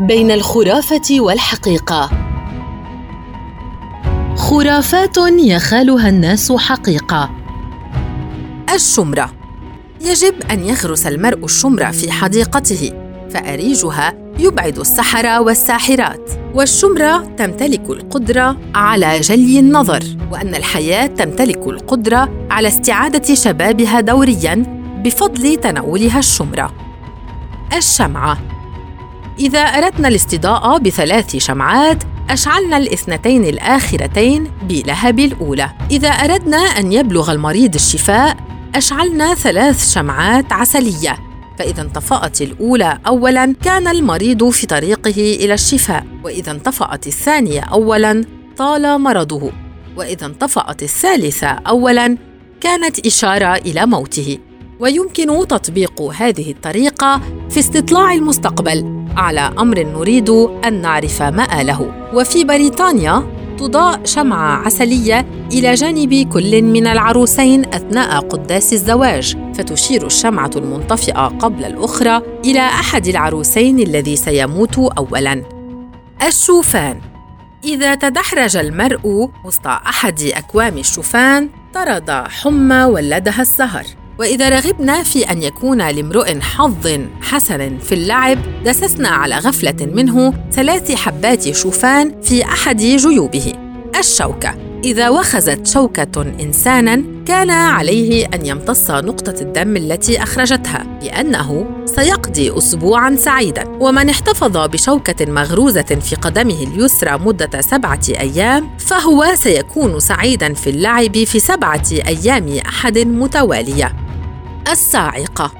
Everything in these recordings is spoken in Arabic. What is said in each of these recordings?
بين الخرافة والحقيقة. خرافات يخالها الناس حقيقة. الشمرة. يجب أن يغرس المرء الشمرة في حديقته فأريجها يبعد السحره والساحرات. والشمرة تمتلك القدرة على جلي النظر وأن الحياة تمتلك القدرة على استعادة شبابها دوريا بفضل تناولها الشمرة. الشمعة. إذا أردنا الاستضاءة بثلاث شمعات أشعلنا الاثنتين الآخرتين بلهب الأولى. إذا أردنا أن يبلغ المريض الشفاء أشعلنا ثلاث شمعات عسلية. فإذا انطفأت الأولى أولاً كان المريض في طريقه إلى الشفاء. وإذا انطفأت الثانية أولاً طال مرضه. وإذا انطفأت الثالثة أولاً كانت إشارة إلى موته. ويمكن تطبيق هذه الطريقة في استطلاع المستقبل. على أمر نريد أن نعرف مآله. وفي بريطانيا تضاء شمعة عسلية إلى جانب كل من العروسين أثناء قداس الزواج، فتشير الشمعة المنطفئة قبل الأخرى إلى أحد العروسين الذي سيموت أولاً. الشوفان. إذا تدحرج المرء وسط أحد أكوام الشوفان طرد حمى ولدها السهر. وإذا رغبنا في أن يكون لامرؤ حظ حسن في اللعب دسسنا على غفلة منه ثلاث حبات شوفان في أحد جيوبه. الشوكة. إذا وخزت شوكة إنساناً كان عليه أن يمتص نقطة الدم التي أخرجتها لأنه سيقضي أسبوعاً سعيداً. ومن احتفظ بشوكة مغروزة في قدمه اليسرى مدة سبعة أيام فهو سيكون سعيداً في اللعب في سبعة أيام أحد متوالية. الصاعقة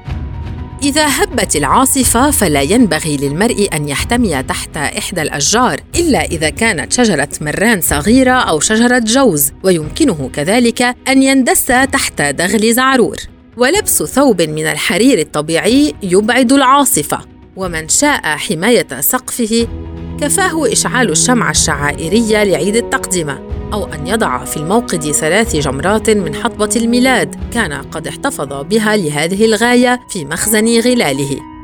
إذا هبت العاصفة فلا ينبغي للمرء أن يحتمي تحت إحدى الأشجار إلا إذا كانت شجرة مران صغيرة أو شجرة جوز ويمكنه كذلك أن يندس تحت دغل زعرور. ولبس ثوب من الحرير الطبيعي يبعد العاصفة. ومن شاء حماية سقفه كفاه إشعال الشمعة الشعائرية لعيد التقدمة. أو أن يضع في الموقد ثلاث جمرات من حطبة الميلاد كان قد احتفظ بها لهذه الغاية في مخزن غلاله.